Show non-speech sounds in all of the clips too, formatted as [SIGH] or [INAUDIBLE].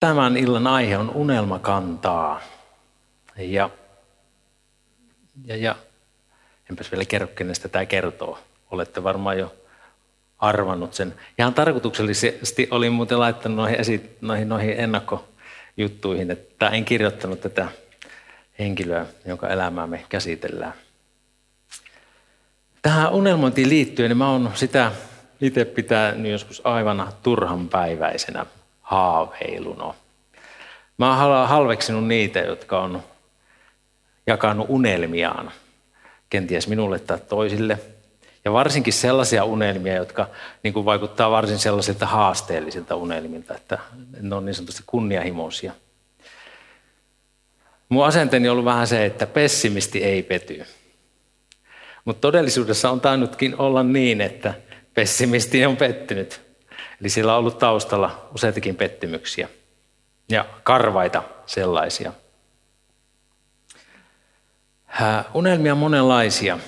Tämän illan aihe on unelmakantaa. Ja, ja, ja enpäs vielä kerro, kenestä tämä kertoo. Olette varmaan jo arvannut sen. Ihan tarkoituksellisesti olin muuten laittanut noihin, esi- noihin, noihin ennakkojuttuihin, että en kirjoittanut tätä henkilöä, jonka elämää me käsitellään. Tähän unelmointiin liittyen niin mä oon sitä itse pitänyt joskus aivan turhanpäiväisenä haaveiluna. Mä oon halveksinut niitä, jotka on jakanut unelmiaan, kenties minulle tai toisille. Ja varsinkin sellaisia unelmia, jotka niin kuin vaikuttaa varsin sellaisilta haasteellisilta unelmilta, että ne on niin sanotusti kunnianhimoisia. Mun asenteeni on ollut vähän se, että pessimisti ei pety. Mutta todellisuudessa on tainnutkin olla niin, että pessimisti on pettynyt. Eli siellä on ollut taustalla useitakin pettymyksiä ja karvaita sellaisia. Unelmia on monenlaisia.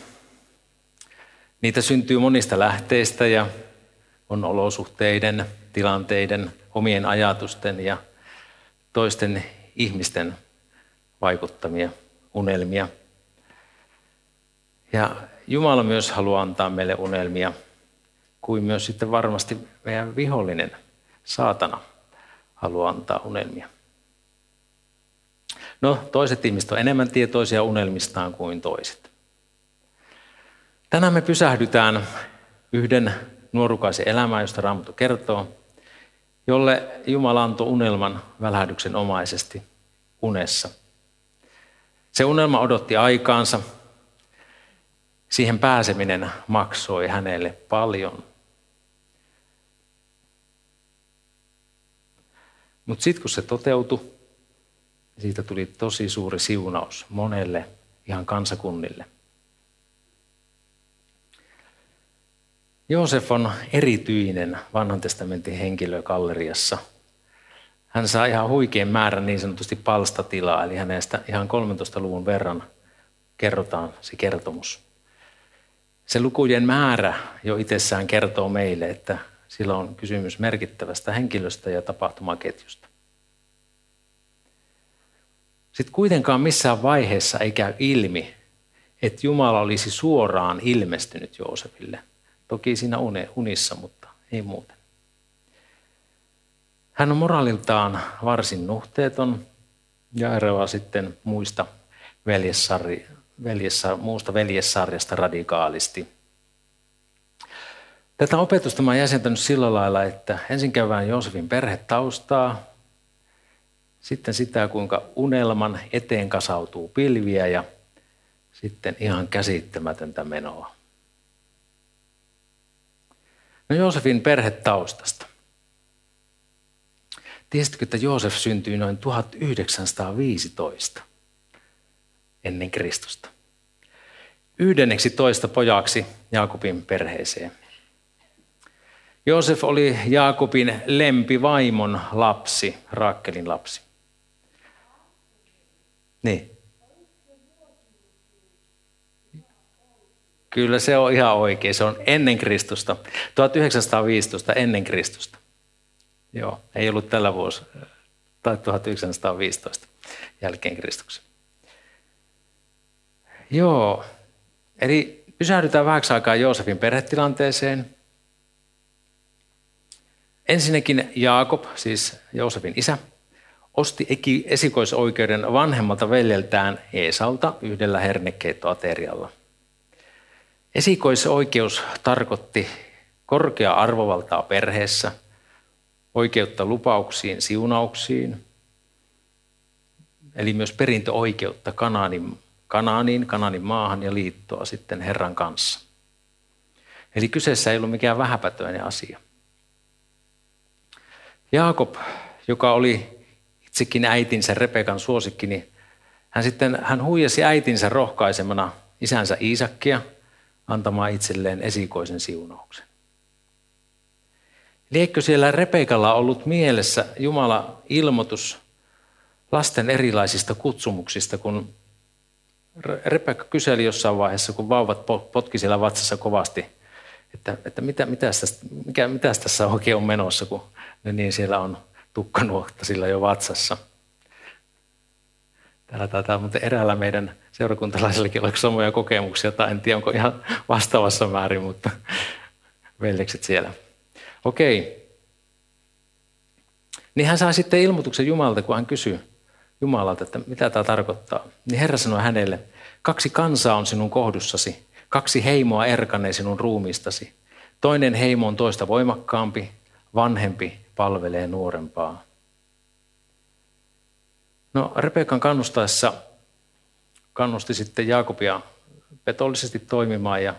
Niitä syntyy monista lähteistä ja on olosuhteiden, tilanteiden, omien ajatusten ja toisten ihmisten vaikuttamia unelmia. Ja Jumala myös haluaa antaa meille unelmia, kuin myös sitten varmasti meidän vihollinen, saatana, haluaa antaa unelmia. No, toiset ihmiset on enemmän tietoisia unelmistaan kuin toiset. Tänään me pysähdytään yhden nuorukaisen elämään, josta Raamattu kertoo, jolle Jumala antoi unelman välähdyksen omaisesti unessa. Se unelma odotti aikaansa. Siihen pääseminen maksoi hänelle paljon. Mutta sitten kun se toteutui, siitä tuli tosi suuri siunaus monelle ihan kansakunnille. Joosef on erityinen vanhan testamentin henkilö galleriassa. Hän saa ihan huikean määrän niin sanotusti palstatilaa, eli hänestä ihan 13 luvun verran kerrotaan se kertomus. Se lukujen määrä jo itsessään kertoo meille, että sillä on kysymys merkittävästä henkilöstä ja tapahtumaketjusta. Sitten kuitenkaan missään vaiheessa ei käy ilmi, että Jumala olisi suoraan ilmestynyt Joosefille – Toki siinä unissa, mutta ei muuten. Hän on moraaliltaan varsin nuhteeton ja eroaa sitten muista muusta veljessarjasta radikaalisti. Tätä opetusta olen jäsentänyt sillä lailla, että ensin käydään Joosefin perhetaustaa, sitten sitä, kuinka unelman eteen kasautuu pilviä ja sitten ihan käsittämätöntä menoa. No Joosefin perhetaustasta. Tiesitkö, että Joosef syntyi noin 1915 ennen Kristusta? Yhdenneksi toista pojaksi Jaakobin perheeseen. Joosef oli Jaakobin lempivaimon lapsi, Raakkelin lapsi. Niin. Kyllä se on ihan oikein. Se on ennen Kristusta. 1915 ennen Kristusta. Joo, ei ollut tällä vuosi, tai 1915 jälkeen Kristuksen. Joo, eli pysähdytään vähäksi aikaa Joosefin perhetilanteeseen. Ensinnäkin Jaakob, siis Joosefin isä, osti esikoisoikeuden vanhemmalta veljeltään Eesalta yhdellä hernekeittoaterialla – Esikoisoikeus tarkoitti korkea arvovaltaa perheessä, oikeutta lupauksiin, siunauksiin, eli myös perintöoikeutta Kanaanin, Kanaaniin, Kanaanin maahan ja liittoa sitten Herran kanssa. Eli kyseessä ei ollut mikään vähäpätöinen asia. Jaakob, joka oli itsekin äitinsä Repekan suosikki, niin hän sitten hän huijasi äitinsä rohkaisemana isänsä Iisakkia – antamaan itselleen esikoisen siunauksen. Liekkö siellä Repekalla ollut mielessä Jumala ilmoitus lasten erilaisista kutsumuksista, kun Rebekka kyseli jossain vaiheessa, kun vauvat potki siellä vatsassa kovasti, että, että mitä, mitäs, tästä, mikä, mitäs tässä oikein on menossa, kun ne niin siellä on tukkanuotta sillä jo vatsassa. Täällä taitaa muuten eräällä meidän seurakuntalaisillakin olla samoja kokemuksia, tai en tiedä onko ihan vastaavassa määrin, mutta veljekset siellä. Okei. Niin hän sai sitten ilmoituksen Jumalalta, kun hän kysyi Jumalalta, että mitä tämä tarkoittaa. Niin Herra sanoi hänelle, kaksi kansaa on sinun kohdussasi, kaksi heimoa erkanee sinun ruumiistasi. Toinen heimo on toista voimakkaampi, vanhempi palvelee nuorempaa. No Rebekan kannustaessa kannusti sitten Jaakobia petollisesti toimimaan ja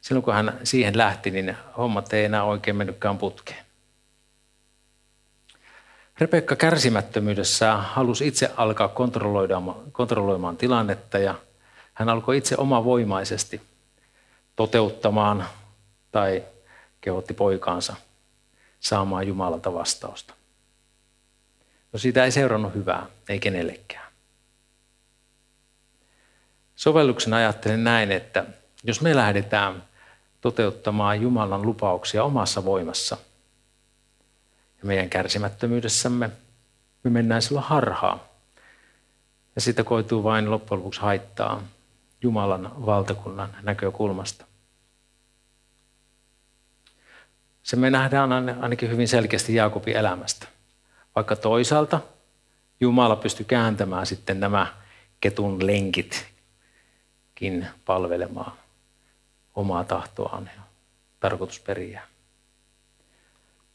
silloin kun hän siihen lähti, niin hommat ei enää oikein mennytkään putkeen. Rebekka kärsimättömyydessä halusi itse alkaa kontrolloimaan tilannetta ja hän alkoi itse omavoimaisesti toteuttamaan tai kehotti poikaansa saamaan Jumalalta vastausta. No siitä ei seurannut hyvää, ei kenellekään. Sovelluksen ajattelen näin, että jos me lähdetään toteuttamaan Jumalan lupauksia omassa voimassa ja meidän kärsimättömyydessämme, me mennään silloin harhaan. Ja siitä koituu vain loppujen lopuksi haittaa Jumalan valtakunnan näkökulmasta. Se me nähdään ainakin hyvin selkeästi Jaakobin elämästä. Vaikka toisaalta Jumala pystyi kääntämään sitten nämä ketun lenkitkin palvelemaan omaa tahtoaan ja tarkoitusperiä.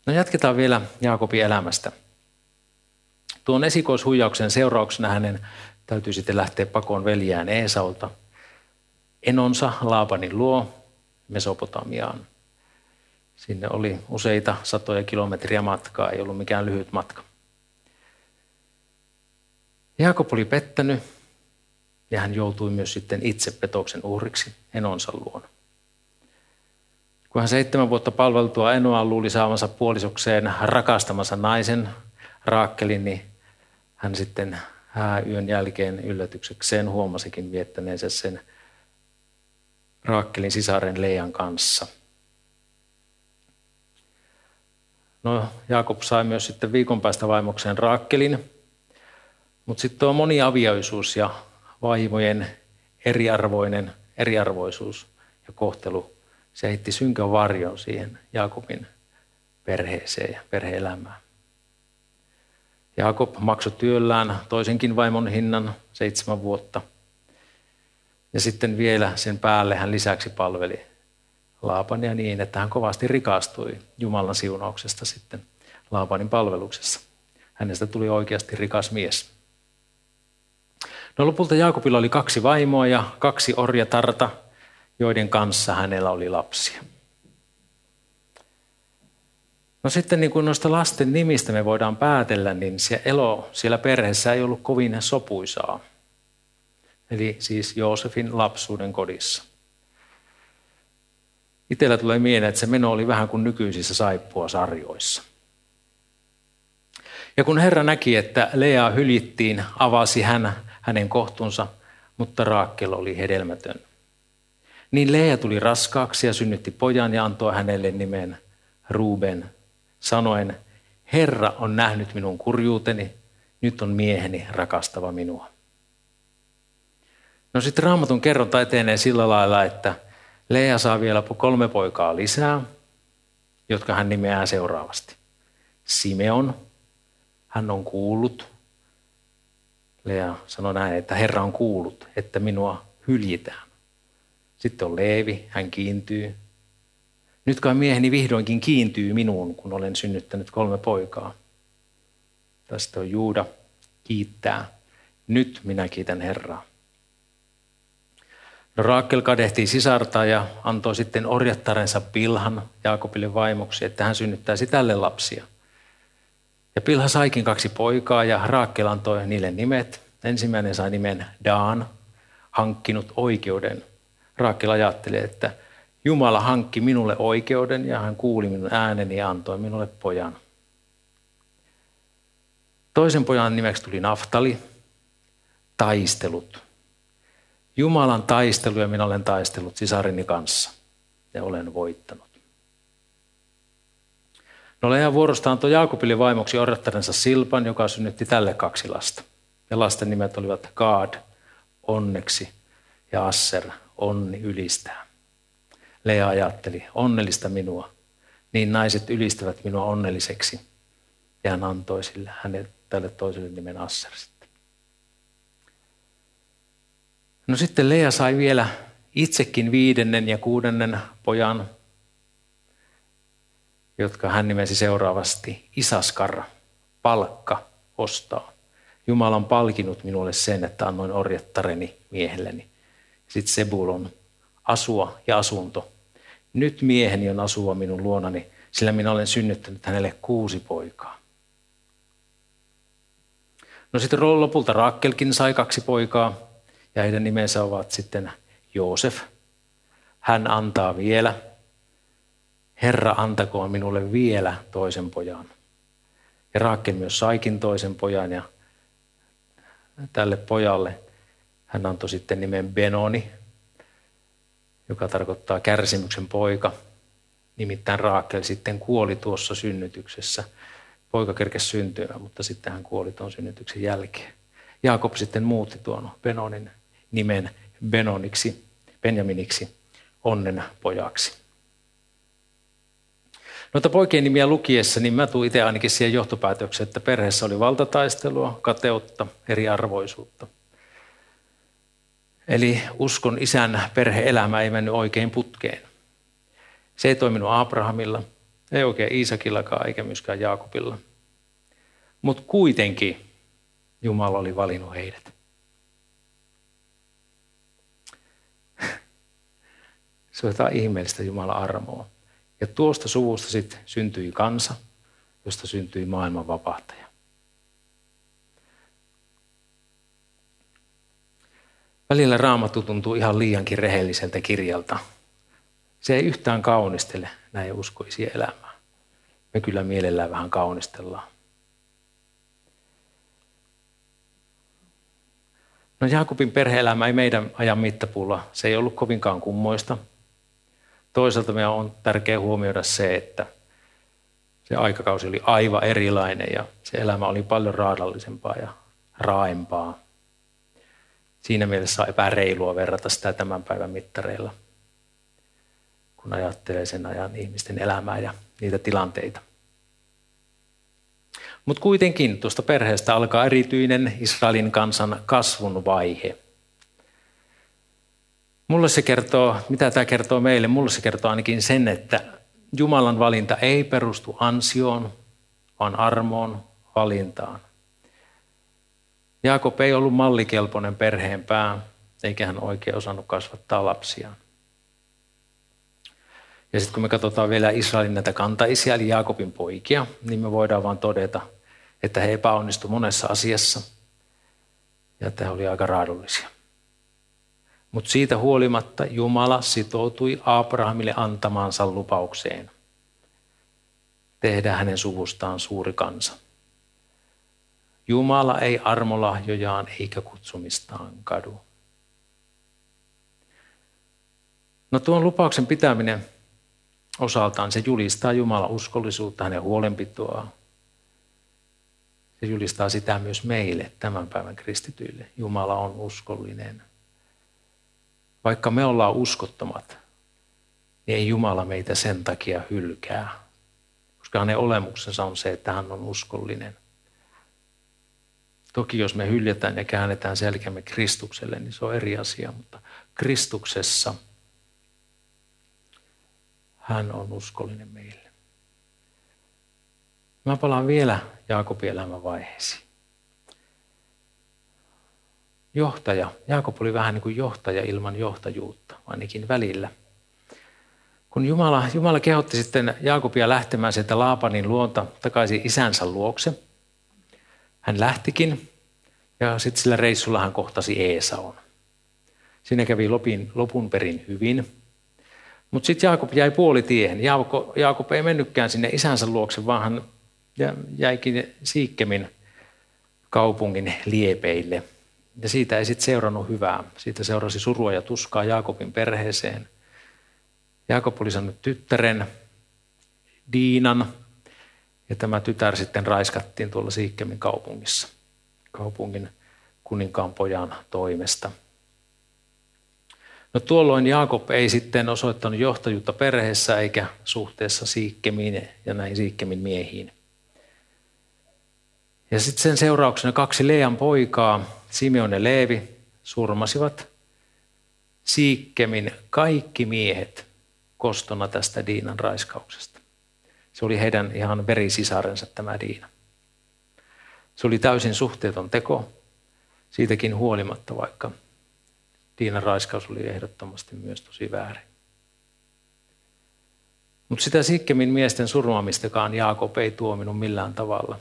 No jatketaan vielä Jaakobin elämästä. Tuon esikoishuijauksen seurauksena hänen täytyy sitten lähteä pakoon veljään Eesaulta. Enonsa Laapanin luo Mesopotamiaan. Sinne oli useita satoja kilometriä matkaa, ei ollut mikään lyhyt matka. Jaakob oli pettänyt ja hän joutui myös sitten itse petoksen uhriksi Enonsa luona. Kun hän seitsemän vuotta palveltua Enoa luuli saavansa puolisokseen rakastamansa naisen Raakkelin, niin hän sitten yön jälkeen yllätyksekseen huomasikin viettäneensä sen Raakkelin sisaren Leijan kanssa – No Jaakob sai myös sitten viikon päästä vaimokseen Raakkelin, mutta sitten tuo moniavioisuus ja vaimojen eriarvoinen eriarvoisuus ja kohtelu, se heitti synkän varjon siihen Jaakobin perheeseen ja perheelämään. Jaakob maksoi työllään toisenkin vaimon hinnan seitsemän vuotta. Ja sitten vielä sen päälle hän lisäksi palveli Laapania niin, että hän kovasti rikastui Jumalan siunauksesta sitten Laapanin palveluksessa. Hänestä tuli oikeasti rikas mies. No lopulta Jaakobilla oli kaksi vaimoa ja kaksi orjatarta, joiden kanssa hänellä oli lapsia. No sitten niin kuin noista lasten nimistä me voidaan päätellä, niin se elo siellä perheessä ei ollut kovin sopuisaa. Eli siis Joosefin lapsuuden kodissa. Itellä tulee mieleen, että se meno oli vähän kuin nykyisissä saippua sarjoissa. Ja kun Herra näki, että Lea hyljittiin, avasi hän hänen kohtunsa, mutta Raakkel oli hedelmätön. Niin Lea tuli raskaaksi ja synnytti pojan ja antoi hänelle nimen Ruben, sanoen, Herra on nähnyt minun kurjuuteni, nyt on mieheni rakastava minua. No sitten raamatun kerronta etenee sillä lailla, että Lea saa vielä kolme poikaa lisää, jotka hän nimeää seuraavasti. Simeon, hän on kuullut. Lea sanoi näin, että Herra on kuullut, että minua hyljitään. Sitten on Leevi, hän kiintyy. Nyt kai mieheni vihdoinkin kiintyy minuun, kun olen synnyttänyt kolme poikaa. Tästä on Juuda, kiittää. Nyt minä kiitän Herraa. No Raakel kadehtii sisarta ja antoi sitten orjattarensa Pilhan Jaakobille vaimoksi, että hän synnyttäisi tälle lapsia. Ja Pilha saikin kaksi poikaa ja Raakel antoi niille nimet. Ensimmäinen sai nimen Daan, hankkinut oikeuden. Raakel ajatteli, että Jumala hankki minulle oikeuden ja hän kuuli minun ääneni ja antoi minulle pojan. Toisen pojan nimeksi tuli Naftali, taistelut. Jumalan taisteluja minä olen taistellut sisarini kanssa ja olen voittanut. No Lea vuorostaan antoi Jaakobille vaimoksi orjattarensa Silpan, joka synnytti tälle kaksi lasta. Ja lasten nimet olivat God, onneksi, ja Asser, onni ylistää. Lea ajatteli, onnellista minua, niin naiset ylistävät minua onnelliseksi. Ja hän antoi sille hänelle tälle toiselle nimen Asser sitten. No sitten Lea sai vielä itsekin viidennen ja kuudennen pojan, jotka hän nimesi seuraavasti Isaskar, palkka, ostaa. Jumala on palkinut minulle sen, että annoin orjattareni miehelleni. Sitten Sebulon, asua ja asunto. Nyt mieheni on asua minun luonani, sillä minä olen synnyttänyt hänelle kuusi poikaa. No sitten lopulta Rakkelkin sai kaksi poikaa, ja heidän nimensä ovat sitten Joosef. Hän antaa vielä. Herra antakoon minulle vielä toisen pojan. Ja Raakkel myös saikin toisen pojan ja tälle pojalle hän antoi sitten nimen Benoni, joka tarkoittaa kärsimyksen poika. Nimittäin Raakel sitten kuoli tuossa synnytyksessä. Poika kerkesi syntymään, mutta sitten hän kuoli tuon synnytyksen jälkeen. Jaakob sitten muutti tuon Benonin nimen Benoniksi, Benjaminiksi, onnen pojaksi. Noita poikien nimiä lukiessa, niin mä tuun itse ainakin siihen johtopäätökseen, että perheessä oli valtataistelua, kateutta, eriarvoisuutta. Eli uskon isän perheelämä ei mennyt oikein putkeen. Se ei toiminut Abrahamilla, ei oikein Iisakillakaan eikä myöskään Jaakobilla. Mutta kuitenkin Jumala oli valinnut heidät. Se on jotain ihmeellistä Jumalan armoa. Ja tuosta suvusta sitten syntyi kansa, josta syntyi maailman vapahtaja. Välillä raamattu tuntuu ihan liiankin rehelliseltä kirjalta. Se ei yhtään kaunistele näin uskoisia elämää. Me kyllä mielellään vähän kaunistellaan. No Jaakobin perheelämä ei meidän ajan mittapuulla, se ei ollut kovinkaan kummoista – Toisaalta meidän on tärkeää huomioida se, että se aikakausi oli aivan erilainen ja se elämä oli paljon raadallisempaa ja raaempaa. Siinä mielessä on epäreilua verrata sitä tämän päivän mittareilla, kun ajattelee sen ajan ihmisten elämää ja niitä tilanteita. Mutta kuitenkin tuosta perheestä alkaa erityinen Israelin kansan kasvun vaihe – Mulle se kertoo, mitä tämä kertoo meille, mulle se kertoo ainakin sen, että Jumalan valinta ei perustu ansioon, vaan armoon, valintaan. Jaakob ei ollut mallikelpoinen perheen pää, eikä hän oikein osannut kasvattaa lapsiaan. Ja sitten kun me katsotaan vielä Israelin näitä kantaisia, eli Jaakobin poikia, niin me voidaan vain todeta, että he epäonnistuivat monessa asiassa ja että he olivat aika raadullisia. Mutta siitä huolimatta Jumala sitoutui Abrahamille antamaansa lupaukseen tehdä hänen suvustaan suuri kansa. Jumala ei armolahjojaan eikä kutsumistaan kadu. No tuon lupauksen pitäminen osaltaan, se julistaa Jumalan uskollisuutta, hänen huolenpitoa. Se julistaa sitä myös meille, tämän päivän kristityille. Jumala on uskollinen. Vaikka me ollaan uskottomat, niin ei Jumala meitä sen takia hylkää. Koska hänen olemuksensa on se, että hän on uskollinen. Toki jos me hyljätään ja käännetään selkämme Kristukselle, niin se on eri asia, mutta Kristuksessa hän on uskollinen meille. Mä palaan vielä Jaakobin elämän vaiheisiin johtaja. Jaakob oli vähän niin kuin johtaja ilman johtajuutta, ainakin välillä. Kun Jumala, Jumala kehotti sitten Jaakobia lähtemään sieltä Laapanin luonta takaisin isänsä luokse, hän lähtikin ja sitten sillä reissulla hän kohtasi Eesaon. Siinä kävi lopin, lopun perin hyvin. Mutta sitten Jaakob jäi puolitiehen. Jaakob, Jaakob ei mennytkään sinne isänsä luokse, vaan hän jäikin Siikkemin kaupungin liepeille – ja siitä ei sitten seurannut hyvää. Siitä seurasi surua ja tuskaa Jaakobin perheeseen. Jaakob oli saanut tyttären, Diinan, Ja tämä tytär sitten raiskattiin tuolla Siikkemin kaupungissa, kaupungin kuninkaan pojan toimesta. No tuolloin Jaakob ei sitten osoittanut johtajuutta perheessä eikä suhteessa Siikkemiin ja näihin Siikkemin miehiin. Ja sitten sen seurauksena kaksi Lean poikaa, Simeon ja Leevi, surmasivat Siikkemin kaikki miehet kostona tästä Diinan raiskauksesta. Se oli heidän ihan verisisarensa tämä Diina. Se oli täysin suhteeton teko, siitäkin huolimatta, vaikka Diinan raiskaus oli ehdottomasti myös tosi väärin. Mutta sitä Sikkemin miesten surmaamistakaan Jaakob ei tuominut millään tavalla.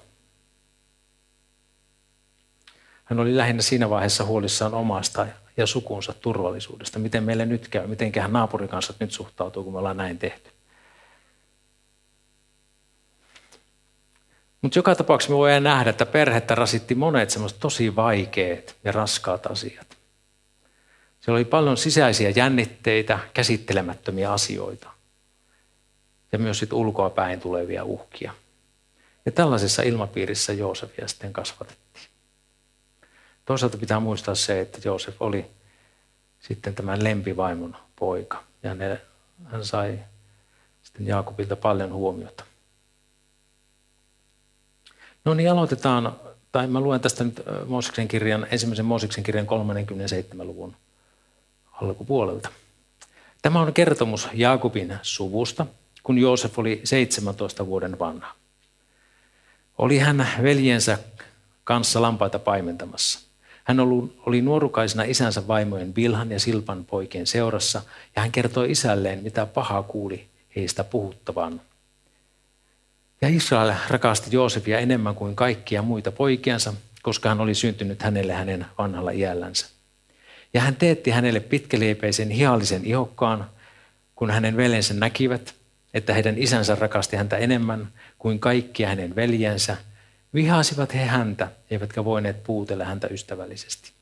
Hän oli lähinnä siinä vaiheessa huolissaan omasta ja sukunsa turvallisuudesta. Miten meille nyt käy, mitenköhän naapurikansat nyt suhtautuu, kun me ollaan näin tehty. Mutta joka tapauksessa me voidaan nähdä, että perhettä rasitti monet semmoiset tosi vaikeat ja raskaat asiat. Siellä oli paljon sisäisiä jännitteitä, käsittelemättömiä asioita ja myös sit ulkoa päin tulevia uhkia. Ja tällaisessa ilmapiirissä Joosefia sitten kasvatettiin. Toisaalta pitää muistaa se, että Joosef oli sitten tämän lempivaimon poika ja hän sai sitten Jaakobilta paljon huomiota. No niin, aloitetaan, tai mä luen tästä nyt Mooseksen kirjan, ensimmäisen Mooseksen kirjan 37. luvun alkupuolelta. Tämä on kertomus Jaakobin suvusta, kun Joosef oli 17 vuoden vanha. Oli hän veljensä kanssa lampaita paimentamassa. Hän oli nuorukaisena isänsä vaimojen Bilhan ja Silpan poikien seurassa, ja hän kertoi isälleen, mitä pahaa kuuli heistä puhuttavan. Ja Israel rakasti Joosefia enemmän kuin kaikkia muita poikiansa, koska hän oli syntynyt hänelle hänen vanhalla iällänsä. Ja hän teetti hänelle pitkäleipeisen hiallisen ihokkaan, kun hänen veljensä näkivät, että heidän isänsä rakasti häntä enemmän kuin kaikkia hänen veljensä, vihasivat he häntä, eivätkä voineet puutella häntä ystävällisesti.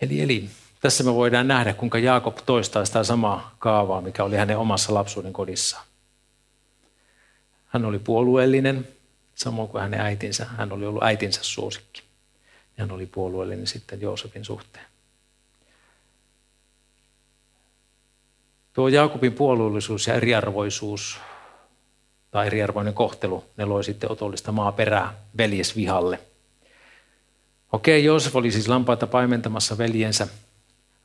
Eli, eli tässä me voidaan nähdä, kuinka Jaakob toistaa sitä samaa kaavaa, mikä oli hänen omassa lapsuuden kodissaan. Hän oli puolueellinen, samoin kuin hänen äitinsä. Hän oli ollut äitinsä suosikki. Hän oli puolueellinen sitten Joosefin suhteen. Tuo Jaakobin puolueellisuus ja eriarvoisuus tai eriarvoinen kohtelu, ne loi sitten otollista maaperää veljesvihalle. Okei, Joosef oli siis lampaita paimentamassa veljensä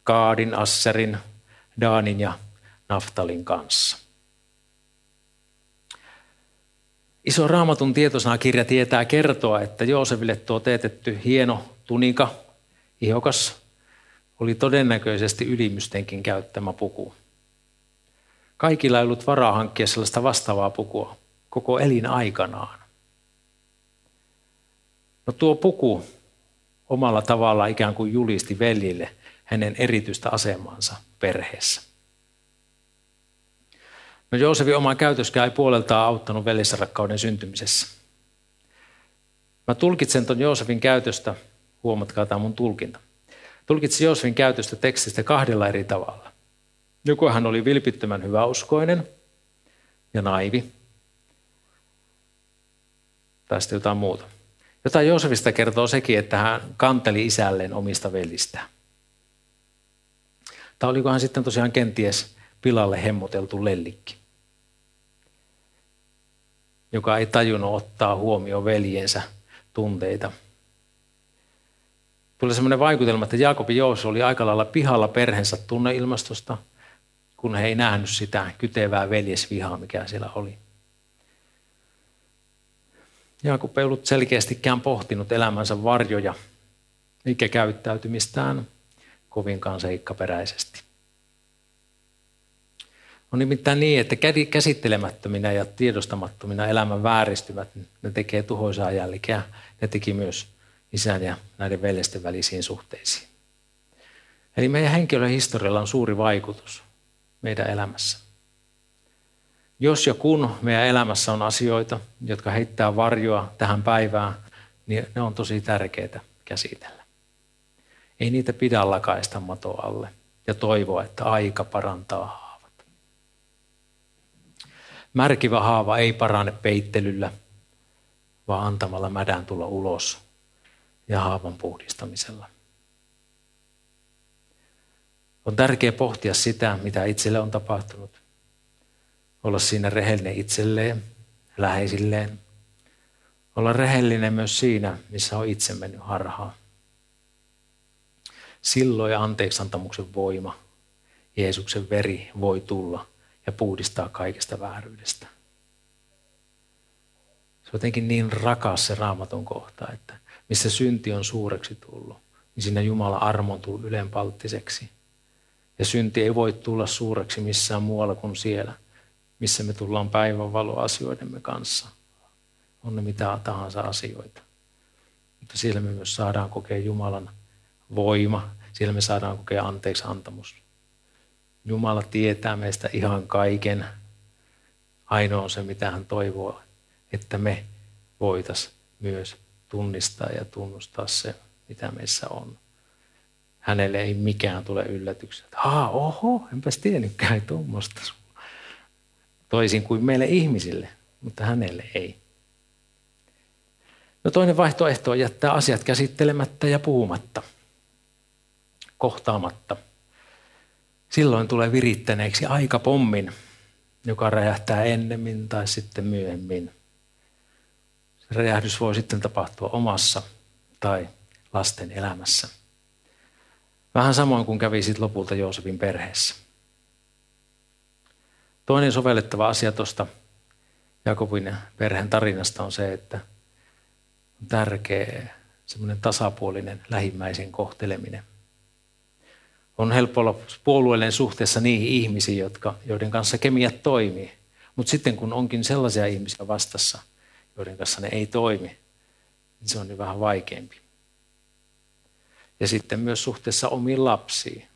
Kaadin, Asserin, Daanin ja Naftalin kanssa. Iso raamatun tietosanakirja tietää kertoa, että Joosefille tuo teetetty hieno tunika, ihokas, oli todennäköisesti ylimystenkin käyttämä puku. Kaikilla ei ollut varaa hankkia sellaista vastaavaa pukua koko elin aikanaan. No tuo puku omalla tavalla ikään kuin julisti veljille hänen erityistä asemansa perheessä. No Joosefin oma käytöskään ei puoleltaan auttanut veljesrakkauden syntymisessä. Mä tulkitsen tuon Joosefin käytöstä, huomatkaa tämä mun tulkinta. Tulkitsin Joosefin käytöstä tekstistä kahdella eri tavalla. Joko hän oli vilpittömän hyväuskoinen ja naivi, tai sitten jotain muuta. Jotain Joosefista kertoo sekin, että hän kanteli isälleen omista velistään. Tai olikohan sitten tosiaan kenties pilalle hemmoteltu lellikki, joka ei tajunnut ottaa huomioon veljensä tunteita. Tuli sellainen vaikutelma, että Jaakob ja Joos oli aika lailla pihalla perheensä tunneilmastosta, kun he ei nähnyt sitä kytevää veljesvihaa, mikä siellä oli. Jaakob ei ollut selkeästikään pohtinut elämänsä varjoja, eikä käyttäytymistään kovinkaan seikkaperäisesti. On nimittäin niin, että käsittelemättöminä ja tiedostamattomina elämän vääristymät, ne tekee tuhoisaa jälkeä. Ne teki myös isän ja näiden veljesten välisiin suhteisiin. Eli meidän henkilön historialla on suuri vaikutus meidän elämässä. Jos ja kun meidän elämässä on asioita, jotka heittää varjoa tähän päivään, niin ne on tosi tärkeitä käsitellä. Ei niitä pidä lakaista mato alle ja toivoa, että aika parantaa haavat. Märkivä haava ei parane peittelyllä, vaan antamalla mädän tulla ulos ja haavan puhdistamisella. On tärkeää pohtia sitä, mitä itselle on tapahtunut. Olla siinä rehellinen itselleen, läheisilleen. Olla rehellinen myös siinä, missä on itse mennyt harhaan. Silloin anteeksantamuksen voima, Jeesuksen veri voi tulla ja puhdistaa kaikesta vääryydestä. Se on jotenkin niin rakas se raamaton kohta, että missä synti on suureksi tullut, niin siinä Jumala armo on tullut ylenpalttiseksi. Ja synti ei voi tulla suureksi missään muualla kuin siellä, missä me tullaan päivänvalo asioidemme kanssa. On ne mitä tahansa asioita. Mutta siellä me myös saadaan kokea Jumalan voima. Siellä me saadaan kokea anteeksi antamus. Jumala tietää meistä ihan kaiken. Ainoa on se, mitä hän toivoo, että me voitaisiin myös tunnistaa ja tunnustaa se, mitä meissä on. Hänelle ei mikään tule yllätyksenä. Haa, oho, enpäs tiennytkään tuommoista. Toisin kuin meille ihmisille, mutta hänelle ei. No toinen vaihtoehto on jättää asiat käsittelemättä ja puhumatta, kohtaamatta. Silloin tulee virittäneeksi pommin, joka räjähtää ennemmin tai sitten myöhemmin. Se räjähdys voi sitten tapahtua omassa tai lasten elämässä. Vähän samoin kuin kävi sitten lopulta Joosefin perheessä. Toinen sovellettava asia tuosta Jakobin perheen tarinasta on se, että on tärkeä semmoinen tasapuolinen lähimmäisen kohteleminen. On helppo olla puolueellinen suhteessa niihin ihmisiin, jotka, joiden kanssa kemiat toimii. Mutta sitten kun onkin sellaisia ihmisiä vastassa, joiden kanssa ne ei toimi, niin se on niin vähän vaikeampi. Ja sitten myös suhteessa omiin lapsiin.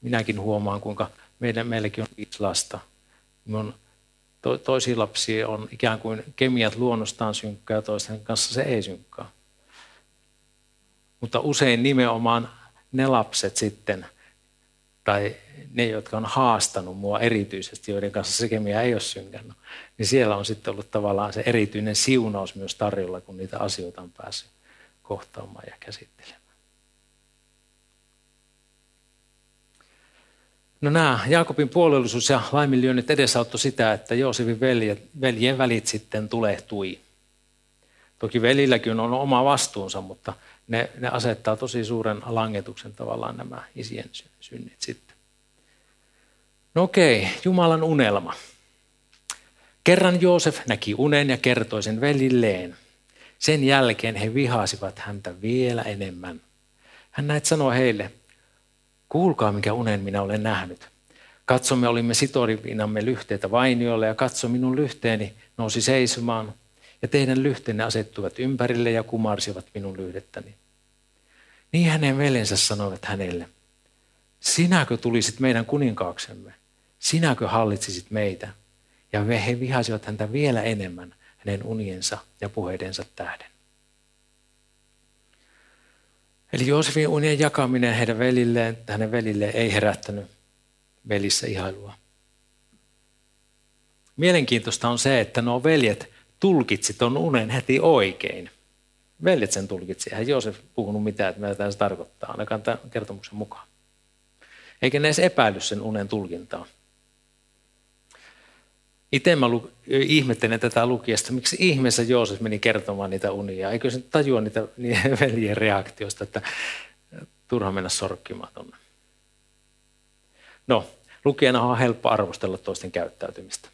Minäkin huomaan, kuinka meidän, meilläkin on viisi lasta – Minun to, toisia lapsia on ikään kuin kemiat luonnostaan synkkää toisten kanssa se ei synkkää. Mutta usein nimenomaan ne lapset sitten, tai ne, jotka on haastanut mua erityisesti, joiden kanssa se kemia ei ole synkännyt, niin siellä on sitten ollut tavallaan se erityinen siunaus myös tarjolla, kun niitä asioita on päässyt kohtaamaan ja käsittelemään. No nämä Jaakobin puolellisuus ja laiminlyönnit edesauttoi sitä, että Joosefin veljet, veljen välit sitten tulehtui. Toki velilläkin on oma vastuunsa, mutta ne, ne asettaa tosi suuren langetuksen tavallaan nämä isien synnit sitten. No okei, Jumalan unelma. Kerran Joosef näki unen ja kertoi sen velilleen. Sen jälkeen he vihasivat häntä vielä enemmän. Hän näet sanoi heille, Kuulkaa, mikä unen minä olen nähnyt. Katsomme, olimme sitorivinamme lyhteitä vainiolle ja katso minun lyhteeni nousi seisomaan ja teidän lyhteenne asettuvat ympärille ja kumarsivat minun lyhdettäni. Niin hänen veljensä sanoivat hänelle, sinäkö tulisit meidän kuninkaaksemme? Sinäkö hallitsisit meitä? Ja he vihasivat häntä vielä enemmän hänen uniensa ja puheidensa tähden. Eli Joosefin unien jakaminen heidän velilleen, hänen velilleen ei herättänyt velissä ihailua. Mielenkiintoista on se, että nuo veljet tulkitsi tuon unen heti oikein. Veljet sen tulkitsi. Eihän Joosef puhunut mitään, että mitä tämä tarkoittaa, ainakaan tämän kertomuksen mukaan. Eikä ne edes epäily sen unen tulkintaa. Itse mä lu- ihmettelen tätä lukiesta, miksi ihmeessä Joosef meni kertomaan niitä unia. Eikö se tajua niitä [LAUGHS] veljen reaktiosta, että turha mennä sorkkimaan tuonne. No, lukijana on helppo arvostella toisten käyttäytymistä.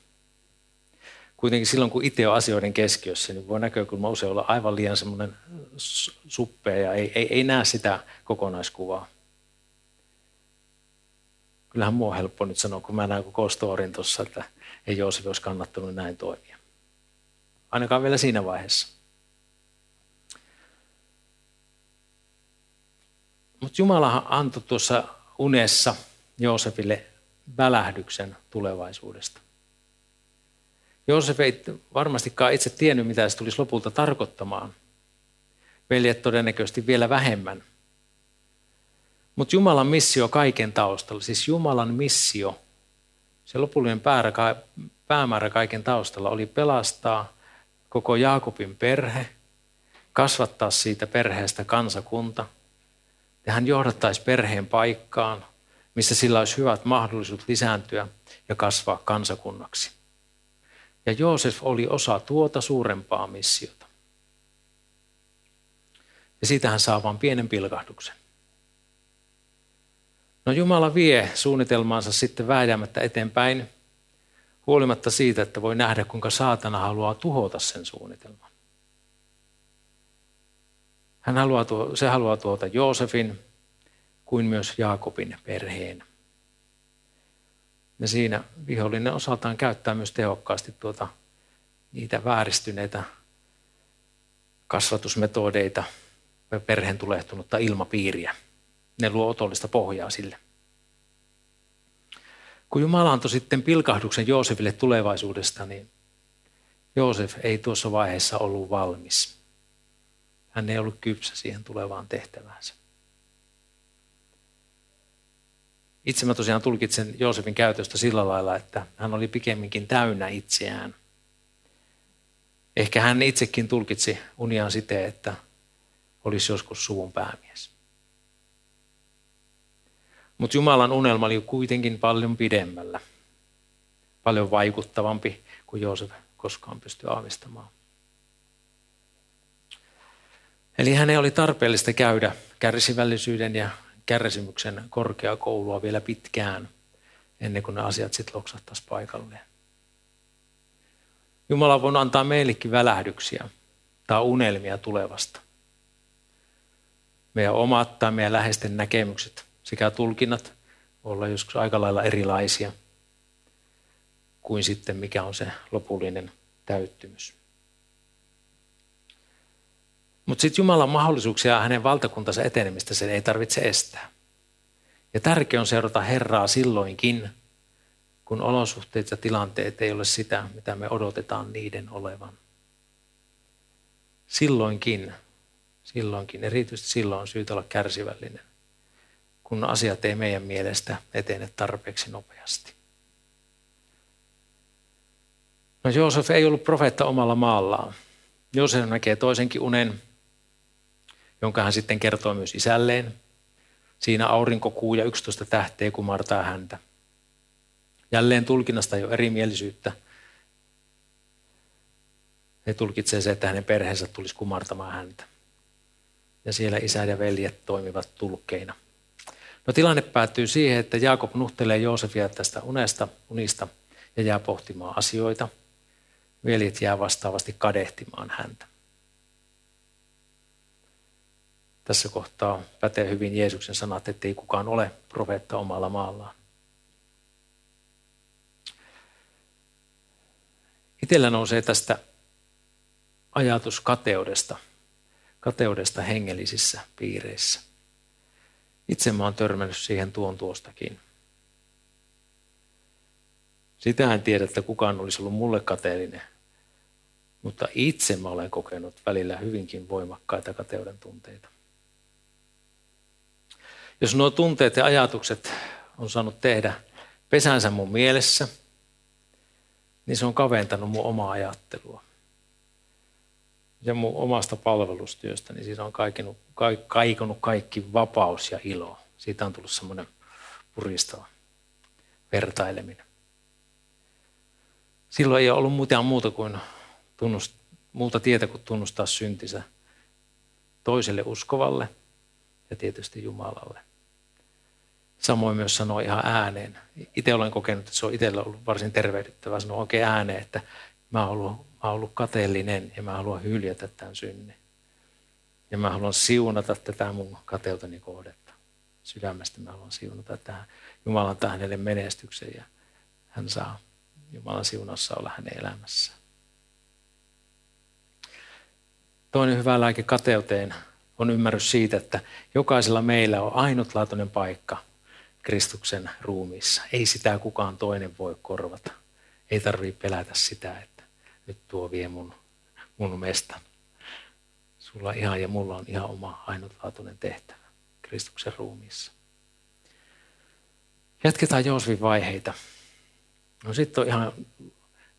Kuitenkin silloin, kun itse on asioiden keskiössä, niin voi näkökulma usein olla aivan liian semmoinen suppea ja ei, ei, ei näe sitä kokonaiskuvaa. Kyllähän mua on helppo nyt sanoa, kun mä näen koko storin tuossa, että ei Joosef olisi kannattanut näin toimia. Ainakaan vielä siinä vaiheessa. Mutta Jumala antoi tuossa unessa Joosefille välähdyksen tulevaisuudesta. Joosef ei varmastikaan itse tiennyt, mitä se tulisi lopulta tarkoittamaan. Veljet todennäköisesti vielä vähemmän. Mutta Jumalan missio kaiken taustalla, siis Jumalan missio, se lopullinen päämäärä kaiken taustalla oli pelastaa koko Jaakobin perhe, kasvattaa siitä perheestä kansakunta. Ja hän johdattaisi perheen paikkaan, missä sillä olisi hyvät mahdollisuudet lisääntyä ja kasvaa kansakunnaksi. Ja Joosef oli osa tuota suurempaa missiota. Ja siitä hän saa vain pienen pilkahduksen. No Jumala vie suunnitelmaansa sitten vääjäämättä eteenpäin, huolimatta siitä, että voi nähdä, kuinka saatana haluaa tuhota sen suunnitelman. Hän haluaa, se haluaa tuota Joosefin kuin myös Jaakobin perheen. Ja siinä vihollinen osaltaan käyttää myös tehokkaasti tuota, niitä vääristyneitä kasvatusmetodeita, perheen tulehtunutta ilmapiiriä. Ne luo otollista pohjaa sille. Kun Jumala antoi sitten pilkahduksen Joosefille tulevaisuudesta, niin Joosef ei tuossa vaiheessa ollut valmis. Hän ei ollut kypsä siihen tulevaan tehtäväänsä. Itse mä tosiaan tulkitsen Joosefin käytöstä sillä lailla, että hän oli pikemminkin täynnä itseään. Ehkä hän itsekin tulkitsi uniaan siten, että olisi joskus suvun päämies. Mutta Jumalan unelma oli kuitenkin paljon pidemmällä, paljon vaikuttavampi kuin Joosef koskaan pystyi aavistamaan. Eli hänen oli tarpeellista käydä kärsivällisyyden ja kärsimyksen korkeakoulua vielä pitkään, ennen kuin ne asiat sitten loksahtaisi paikalleen. Jumala voi antaa meillekin välähdyksiä tai unelmia tulevasta. Meidän omat tai meidän läheisten näkemykset sekä tulkinnat olla joskus aika lailla erilaisia kuin sitten mikä on se lopullinen täyttymys. Mutta sitten Jumalan mahdollisuuksia hänen valtakuntansa etenemistä sen ei tarvitse estää. Ja tärkeää on seurata Herraa silloinkin, kun olosuhteet ja tilanteet ei ole sitä, mitä me odotetaan niiden olevan. Silloinkin, silloinkin, erityisesti silloin on syytä olla kärsivällinen, kun asiat ei meidän mielestä etene tarpeeksi nopeasti. No Joosef ei ollut profeetta omalla maallaan. Joosef näkee toisenkin unen, jonka hän sitten kertoo myös isälleen. Siinä aurinko, kuu ja 11 tähteä kumartaa häntä. Jälleen tulkinnasta ole erimielisyyttä. He tulkitsee se, että hänen perheensä tulisi kumartamaan häntä. Ja siellä isä ja veljet toimivat tulkkeina. No tilanne päättyy siihen, että Jaakob nuhtelee Joosefia tästä unesta, unista ja jää pohtimaan asioita. Veljet jää vastaavasti kadehtimaan häntä. Tässä kohtaa pätee hyvin Jeesuksen sanat, että ei kukaan ole profeetta omalla maallaan. Itsellä nousee tästä ajatus kateudesta, kateudesta hengellisissä piireissä. Itse mä oon törmännyt siihen tuon tuostakin. Sitä en tiedä, että kukaan olisi ollut mulle kateellinen, mutta itse mä olen kokenut välillä hyvinkin voimakkaita kateuden tunteita. Jos nuo tunteet ja ajatukset on saanut tehdä pesänsä mun mielessä, niin se on kaventanut mun omaa ajattelua. Ja mun omasta palvelustyöstä, niin siitä on kaikinut, kaikonut kaikki vapaus ja ilo. Siitä on tullut semmoinen puristava vertaileminen. Silloin ei ole ollut mitään muuta, kuin tunnust, muuta tietä kuin tunnustaa syntinsä toiselle uskovalle ja tietysti Jumalalle. Samoin myös sanoi ihan ääneen. Itse olen kokenut, että se on itsellä ollut varsin tervehdyttävää sanoa oikein ääneen, että mä oon ollut, mä oon ollut kateellinen ja mä haluan hyljätä tämän synnin. Ja mä haluan siunata tätä mun kateuteni kohdetta. Sydämestä mä haluan siunata tähän. Jumala antaa hänelle menestyksen ja hän saa Jumalan siunassa olla hänen elämässään. Toinen hyvä lääke kateuteen on ymmärrys siitä, että jokaisella meillä on ainutlaatuinen paikka Kristuksen ruumiissa. Ei sitä kukaan toinen voi korvata. Ei tarvitse pelätä sitä, että nyt tuo vie mun, mun mestan. Sulla ihan ja mulla on ihan oma ainutlaatuinen tehtävä Kristuksen ruumiissa. Jatketaan Joosvin vaiheita. No sitten on ihan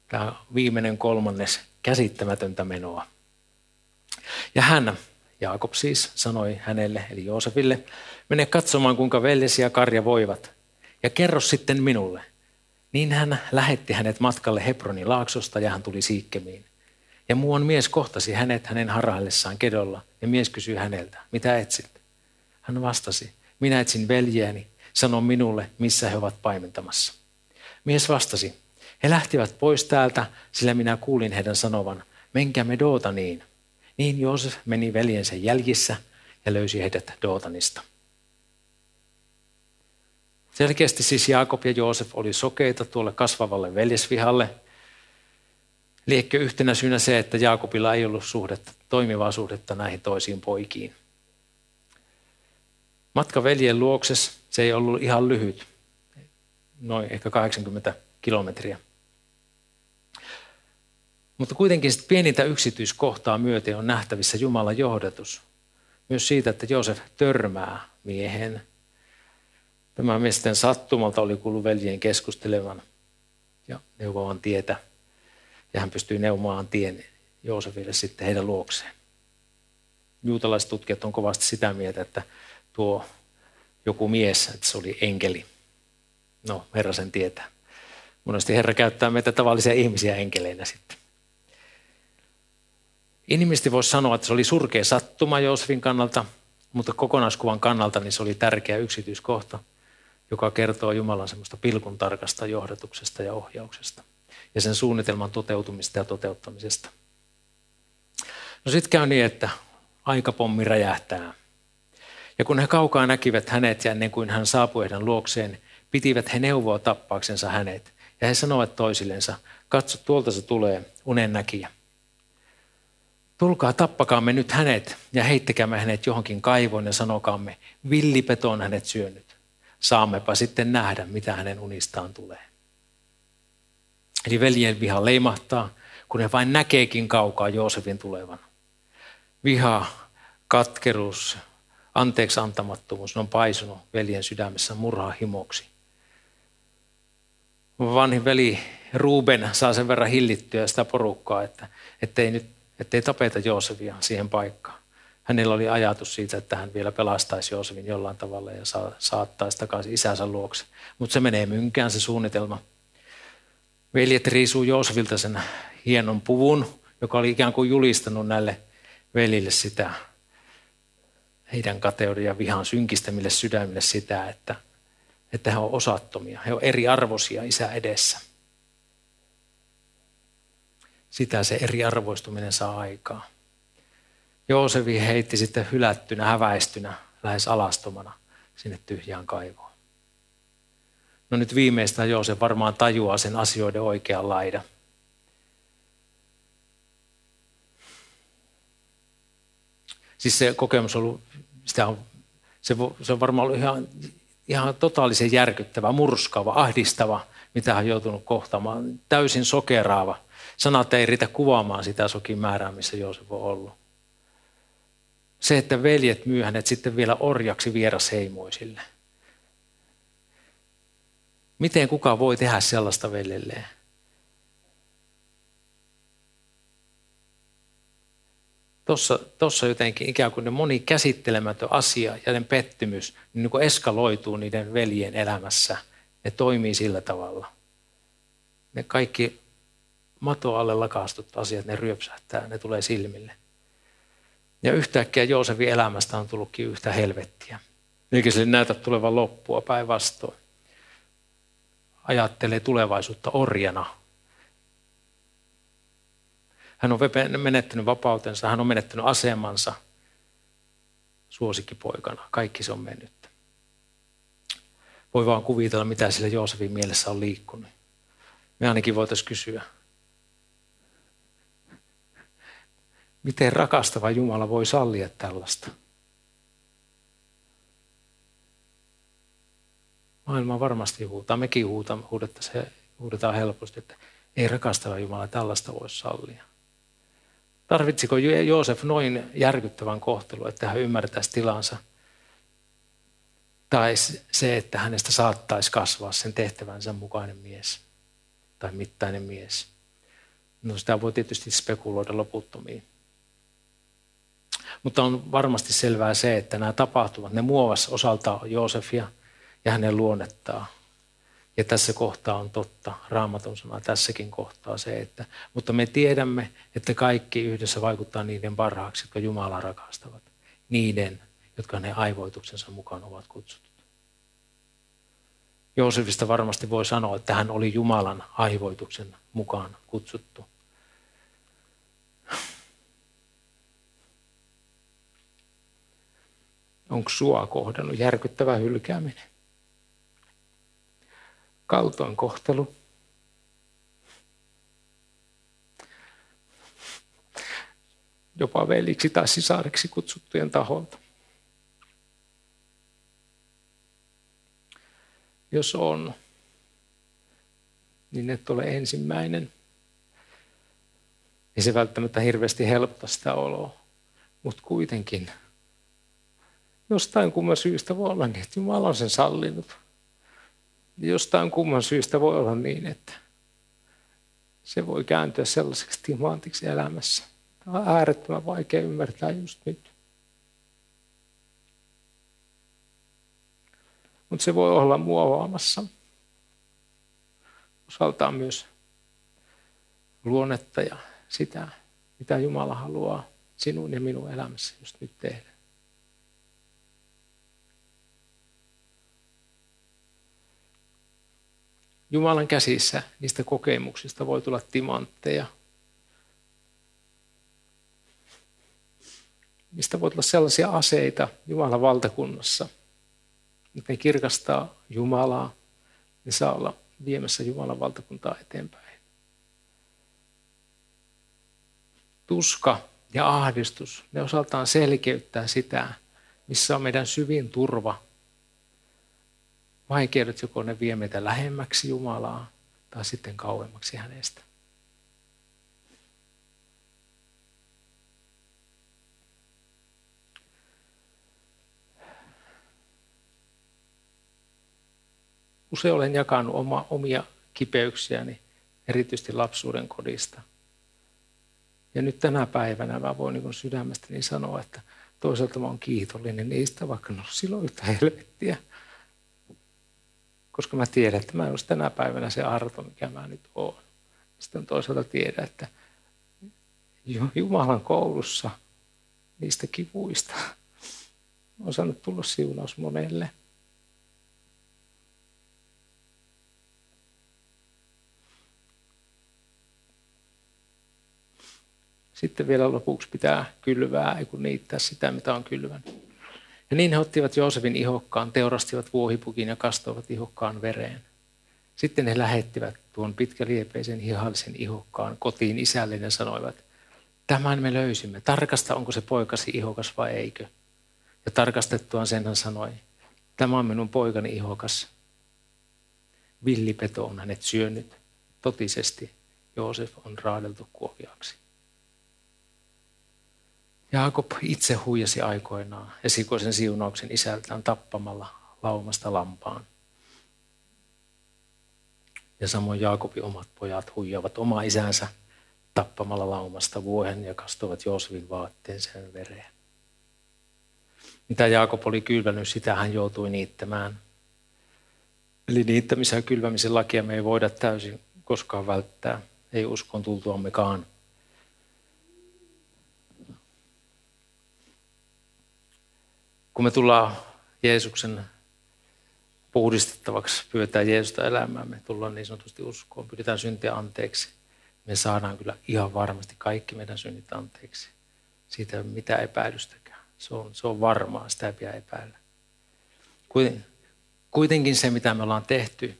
Tämä viimeinen kolmannes käsittämätöntä menoa. Ja hän, Jaakob siis, sanoi hänelle, eli Joosefille, mene katsomaan, kuinka veljesi ja karja voivat, ja kerro sitten minulle. Niin hän lähetti hänet matkalle Hebronin laaksosta ja hän tuli Siikkemiin. Ja muuan mies kohtasi hänet hänen harhaillessaan kedolla, ja mies kysyi häneltä, mitä etsit? Hän vastasi, minä etsin veljeäni, sano minulle, missä he ovat paimentamassa. Mies vastasi, he lähtivät pois täältä, sillä minä kuulin heidän sanovan, menkäämme Dootaniin. Niin Joosef meni veljensä jäljissä ja löysi heidät Dootanista. Selkeästi siis Jaakob ja Joosef oli sokeita tuolle kasvavalle veljesvihalle. Liekkö yhtenä syynä se, että Jaakobilla ei ollut suhdetta, toimivaa suhdetta näihin toisiin poikiin. Matka veljen luokses, se ei ollut ihan lyhyt, noin ehkä 80 kilometriä. Mutta kuitenkin pienintä yksityiskohtaa myöten on nähtävissä Jumalan johdatus. Myös siitä, että Joosef törmää miehen. Tämä miesten sattumalta oli kuullut veljen keskustelevan ja neuvovan tietä. Ja hän pystyi neuvomaan tien Joosefille sitten heidän luokseen. Juutalaiset tutkijat on kovasti sitä mieltä, että tuo joku mies, että se oli enkeli. No, Herra sen tietää. Monesti Herra käyttää meitä tavallisia ihmisiä enkeleinä sitten. Inhimillisesti voisi sanoa, että se oli surkea sattuma Joosefin kannalta, mutta kokonaiskuvan kannalta niin se oli tärkeä yksityiskohta, joka kertoo Jumalan semmoista pilkun tarkasta johdatuksesta ja ohjauksesta ja sen suunnitelman toteutumista ja toteuttamisesta. No sitten käy niin, että aikapommi räjähtää. Ja kun he kaukaa näkivät hänet ja ennen kuin hän saapui heidän luokseen, pitivät he neuvoa tappaaksensa hänet. Ja he sanoivat toisillensa, katso tuolta se tulee, unen näkijä. Tulkaa, tappakaamme nyt hänet ja heittäkäämme hänet johonkin kaivoon ja sanokaamme, villipeto on hänet syönyt. Saammepa sitten nähdä, mitä hänen unistaan tulee. Eli veljen viha leimahtaa, kun he vain näkeekin kaukaa Joosefin tulevan. Viha, katkeruus, anteeksi antamattomuus on paisunut veljen sydämessä murhaa himoksi. Vanhin veli Ruben saa sen verran hillittyä sitä porukkaa, että ettei nyt ettei tapeta Joosefia siihen paikkaan. Hänellä oli ajatus siitä, että hän vielä pelastaisi Joosefin jollain tavalla ja saattaisi takaisin isänsä luokse. Mutta se menee mynkään se suunnitelma. Veljet riisuu Joosefilta sen hienon puvun, joka oli ikään kuin julistanut näille velille sitä heidän kateuden ja vihan synkistämille sydämille sitä, että, että he ovat osattomia, he ovat eriarvoisia isä edessä. Sitä se eriarvoistuminen saa aikaa. Joosefi heitti sitten hylättynä, häväistynä, lähes alastomana sinne tyhjään kaivoon. No nyt viimeistään Joosef varmaan tajuaa sen asioiden oikean laidan. Siis se kokemus on ollut, sitä on, se, se on varmaan ollut ihan, ihan totaalisen järkyttävä, murskaava, ahdistava, mitä hän on joutunut kohtaamaan. Täysin sokeraava. Sanat ei riitä kuvaamaan sitä sokin määrää, missä Joosef on ollut. Se, että veljet myy hänet sitten vielä orjaksi vierasheimoisille. Miten kuka voi tehdä sellaista veljelleen? Tuossa, tuossa jotenkin ikään kuin ne moni käsittelemätön asia ja ne pettymys niin, niin kuin eskaloituu niiden veljen elämässä. Ne toimii sillä tavalla. Ne kaikki mato alle lakastut asiat, ne ryöpsähtää, ne tulee silmille. Ja yhtäkkiä Joosefin elämästä on tullutkin yhtä helvettiä. Eikä sille näytä tulevan loppua päinvastoin. Ajattelee tulevaisuutta orjana. Hän on menettänyt vapautensa, hän on menettänyt asemansa suosikkipoikana. Kaikki se on mennyt. Voi vaan kuvitella, mitä sillä Joosefin mielessä on liikkunut. Me ainakin voitaisiin kysyä, Miten rakastava Jumala voi sallia tällaista? Maailma varmasti huutaa, mekin huutaan, huudetaan, huudetaan helposti, että ei rakastava Jumala tällaista voi sallia. Tarvitsiko Joosef noin järkyttävän kohtelun, että hän ymmärtäisi tilansa? Tai se, että hänestä saattaisi kasvaa sen tehtävänsä mukainen mies tai mittainen mies. No sitä voi tietysti spekuloida loputtomiin. Mutta on varmasti selvää se, että nämä tapahtumat, ne muovas osaltaan Joosefia ja hänen luonnettaan. Ja tässä kohtaa on totta, raamatun sana tässäkin kohtaa se, että, mutta me tiedämme, että kaikki yhdessä vaikuttaa niiden parhaaksi, jotka Jumala rakastavat. Niiden, jotka ne aivoituksensa mukaan ovat kutsutut. Joosefista varmasti voi sanoa, että hän oli Jumalan aivoituksen mukaan kutsuttu. Onko sua kohdannut järkyttävä hylkääminen? Kaltoin kohtelu? Jopa veliksi tai sisariksi kutsuttujen taholta. Jos on, niin et ole ensimmäinen. Ei se välttämättä hirveästi helpota sitä oloa, mutta kuitenkin jostain kumman syystä voi olla niin, että Jumala on sen sallinut. Jostain kumman syystä voi olla niin, että se voi kääntyä sellaiseksi timantiksi elämässä. Tämä on äärettömän vaikea ymmärtää just nyt. Mutta se voi olla muovaamassa osaltaan myös luonnetta ja sitä, mitä Jumala haluaa sinun ja minun elämässä just nyt tehdä. Jumalan käsissä niistä kokemuksista voi tulla timantteja. Mistä voi tulla sellaisia aseita Jumalan valtakunnassa – ne kirkastaa Jumalaa, ne saa olla viemässä Jumalan valtakuntaa eteenpäin. Tuska ja ahdistus, ne osaltaan selkeyttää sitä, missä on meidän syvin turva. Vaikeudet joko ne vie meitä lähemmäksi Jumalaa tai sitten kauemmaksi hänestä. Usein olen jakanut oma, omia kipeyksiäni, erityisesti lapsuuden kodista. Ja nyt tänä päivänä mä voin niin sydämestäni sanoa, että toisaalta mä oon kiitollinen niistä, vaikka no silloin yhtä helvettiä. Koska mä tiedän, että mä en tänä päivänä se arto, mikä mä nyt oon. Sitten toisaalta tiedän, että Jumalan koulussa niistä kivuista [LAUGHS] on saanut tulla siunaus monelle. Sitten vielä lopuksi pitää kylvää, ei kun niittää sitä, mitä on kylvänyt. Ja niin he ottivat Joosefin ihokkaan, teurastivat vuohipukin ja kastoivat ihokkaan vereen. Sitten he lähettivät tuon pitkäliepeisen hihallisen ihokkaan kotiin isälle ja sanoivat, tämän me löysimme, tarkasta onko se poikasi ihokas vai eikö. Ja tarkastettuaan sen hän sanoi, tämä on minun poikani ihokas. Villipeto on hänet syönyt. Totisesti Joosef on raadeltu kuopiaksi. Jaakob itse huijasi aikoinaan esikoisen siunauksen isältään tappamalla laumasta lampaan. Ja samoin Jaakobin omat pojat huijavat oma isänsä tappamalla laumasta vuohen ja kastuvat Joosevin vaatteen sen vereen. Mitä Jaakob oli kylvänyt, sitä hän joutui niittämään. Eli niittämisen ja kylvämisen lakia me ei voida täysin koskaan välttää, ei uskon tultuammekaan. Kun me tullaan Jeesuksen puhdistettavaksi, pyydetään Jeesusta elämään, me tullaan niin sanotusti uskoon, pyydetään syntiä anteeksi, me saadaan kyllä ihan varmasti kaikki meidän synnit anteeksi. Siitä ei ole mitään epäilystäkään. Se on, se on varmaa, sitä ei pidä epäillä. Kuitenkin se, mitä me ollaan tehty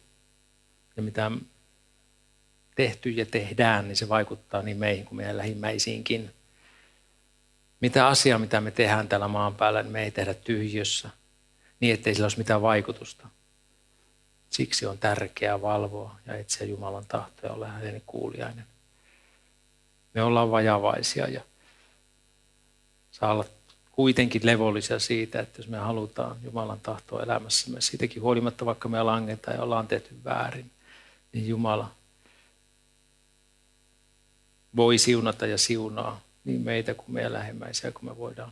ja mitä tehty ja tehdään, niin se vaikuttaa niin meihin kuin meidän lähimmäisiinkin. Mitä asiaa, mitä me tehdään täällä maan päällä, niin me ei tehdä tyhjössä, niin ettei sillä olisi mitään vaikutusta. Siksi on tärkeää valvoa ja etsiä Jumalan tahtoa ja olla hänen kuulijainen. Me ollaan vajavaisia ja saa olla kuitenkin levollisia siitä, että jos me halutaan Jumalan tahtoa elämässämme, siitäkin huolimatta vaikka me langetaan ja ollaan tehty väärin, niin Jumala voi siunata ja siunaa niin meitä kuin meidän lähemmäisiä, kun me voidaan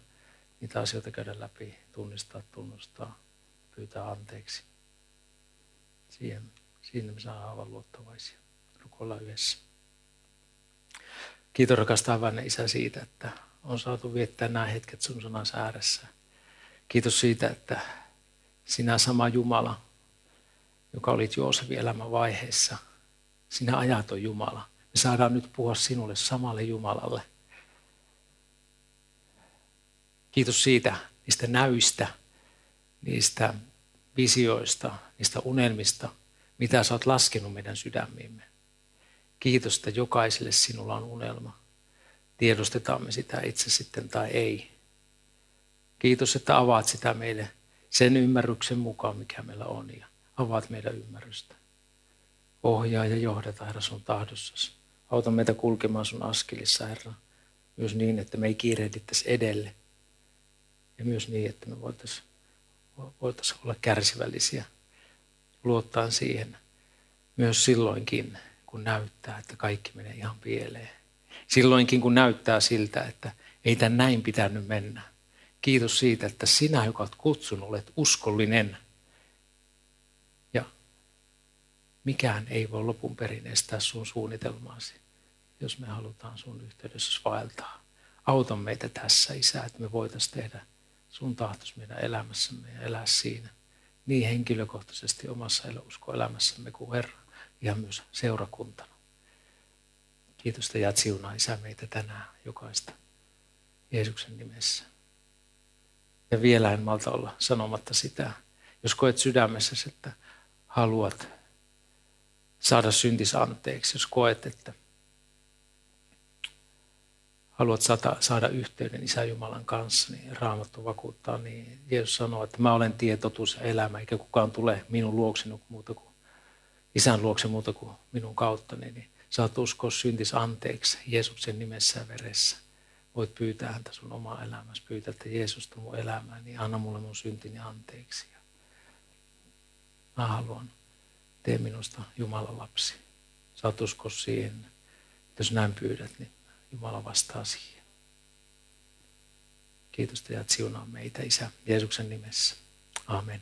niitä asioita käydä läpi, tunnistaa, tunnustaa, pyytää anteeksi. Siihen, siinä me saadaan aivan luottavaisia. Rukoillaan yhdessä. Kiitos rakas taivainen Isä siitä, että on saatu viettää nämä hetket sun sanan ääressä. Kiitos siitä, että sinä sama Jumala, joka olit Joosefin elämän vaiheessa, sinä ajaton Jumala. Me saadaan nyt puhua sinulle samalle Jumalalle. Kiitos siitä, niistä näyistä, niistä visioista, niistä unelmista, mitä sä oot laskenut meidän sydämiimme. Kiitos, että jokaiselle sinulla on unelma. Tiedostetaan me sitä itse sitten tai ei. Kiitos, että avaat sitä meille sen ymmärryksen mukaan, mikä meillä on. Ja avaat meidän ymmärrystä. Ohjaa ja johdata, Herra, sun tahdossasi. Auta meitä kulkemaan sun askelissa, Herra. Myös niin, että me ei kiirehdittäisi edelle. Ja myös niin, että me voitaisiin voitais olla kärsivällisiä. Luottaa siihen myös silloinkin, kun näyttää, että kaikki menee ihan pieleen. Silloinkin, kun näyttää siltä, että ei tämän näin pitänyt mennä. Kiitos siitä, että sinä, joka olet kutsunut, olet uskollinen. Ja mikään ei voi lopun perin estää sun suunnitelmaasi, jos me halutaan sun yhteydessä vaeltaa. Auta meitä tässä, Isä, että me voitaisiin tehdä sun tahtos meidän elämässämme ja elää siinä. Niin henkilökohtaisesti omassa elämässämme kuin Herra, ihan myös seurakuntana. Kiitos, jäät siunaa Isä meitä tänään jokaista Jeesuksen nimessä. Ja vielä en malta olla sanomatta sitä, jos koet sydämessäsi, että haluat saada syntis anteeksi, jos koet, että haluat saada, saada yhteyden Isä Jumalan kanssa, niin Raamattu vakuuttaa, niin Jeesus sanoo, että mä olen tie, totuus ja elämä, eikä kukaan tule minun luokseni muuta kuin Isän luokse muuta kuin minun kauttani, niin saat uskoa syntis anteeksi Jeesuksen nimessä ja veressä. Voit pyytää häntä sun omaa elämässä, pyytää, että Jeesus on mun elämää, niin anna mulle mun syntini anteeksi. Mä haluan, tee minusta Jumalan lapsi. Saat uskoa siihen, että jos näin pyydät, niin Jumala vastaa siihen. Kiitos, että siunaa meitä, Isä, Jeesuksen nimessä. Amen.